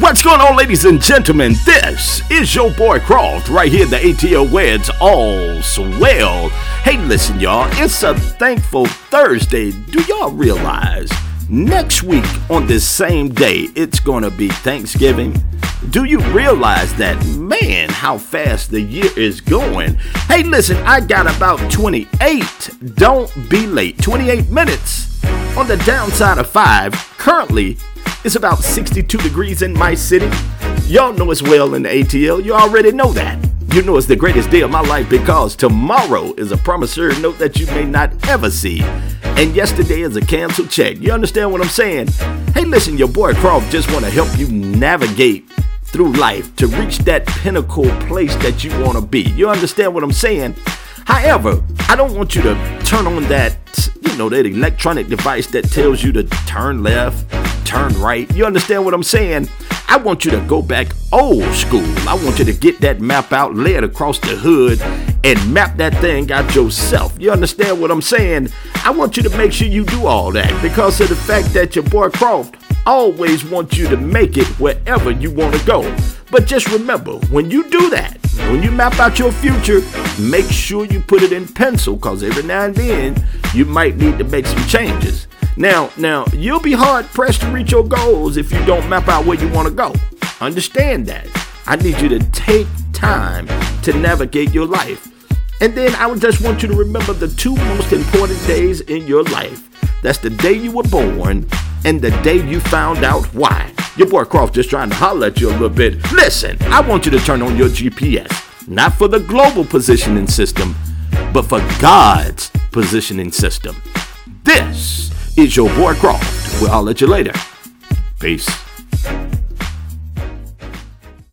What's going on, ladies and gentlemen? This is your boy Croft right here, the ATL Weds all swell. Hey, listen, y'all, it's a thankful Thursday. Do y'all realize next week on this same day it's gonna be Thanksgiving? Do you realize that, man, how fast the year is going? Hey, listen, I got about 28. Don't be late. 28 minutes on the downside of five. Currently, it's about 62 degrees in my city. Y'all know it's well in the ATL. You already know that. You know it's the greatest day of my life because tomorrow is a promissory note that you may not ever see. And yesterday is a canceled check. You understand what I'm saying? Hey, listen, your boy Croft just want to help you navigate through life to reach that pinnacle place that you want to be. You understand what I'm saying? However, I don't want you to turn on that, you know, that electronic device that tells you to turn left, turn right. You understand what I'm saying? I want you to go back old school. I want you to get that map out, lay it across the hood, and map that thing out yourself. You understand what I'm saying? I want you to make sure you do all that because of the fact that your boy Croft always wants you to make it wherever you want to go. But just remember, when you do that, when you map out your future, make sure you put it in pencil because every now and then you might need to make some changes. Now, now you'll be hard pressed to reach your goals if you don't map out where you want to go. Understand that. I need you to take time to navigate your life. And then I would just want you to remember the two most important days in your life. That's the day you were born and the day you found out why. Your boy Croft just trying to holler at you a little bit. Listen, I want you to turn on your GPS, not for the global positioning system, but for God's positioning system. This is your boy Croft. Well, I'll let you later. Peace.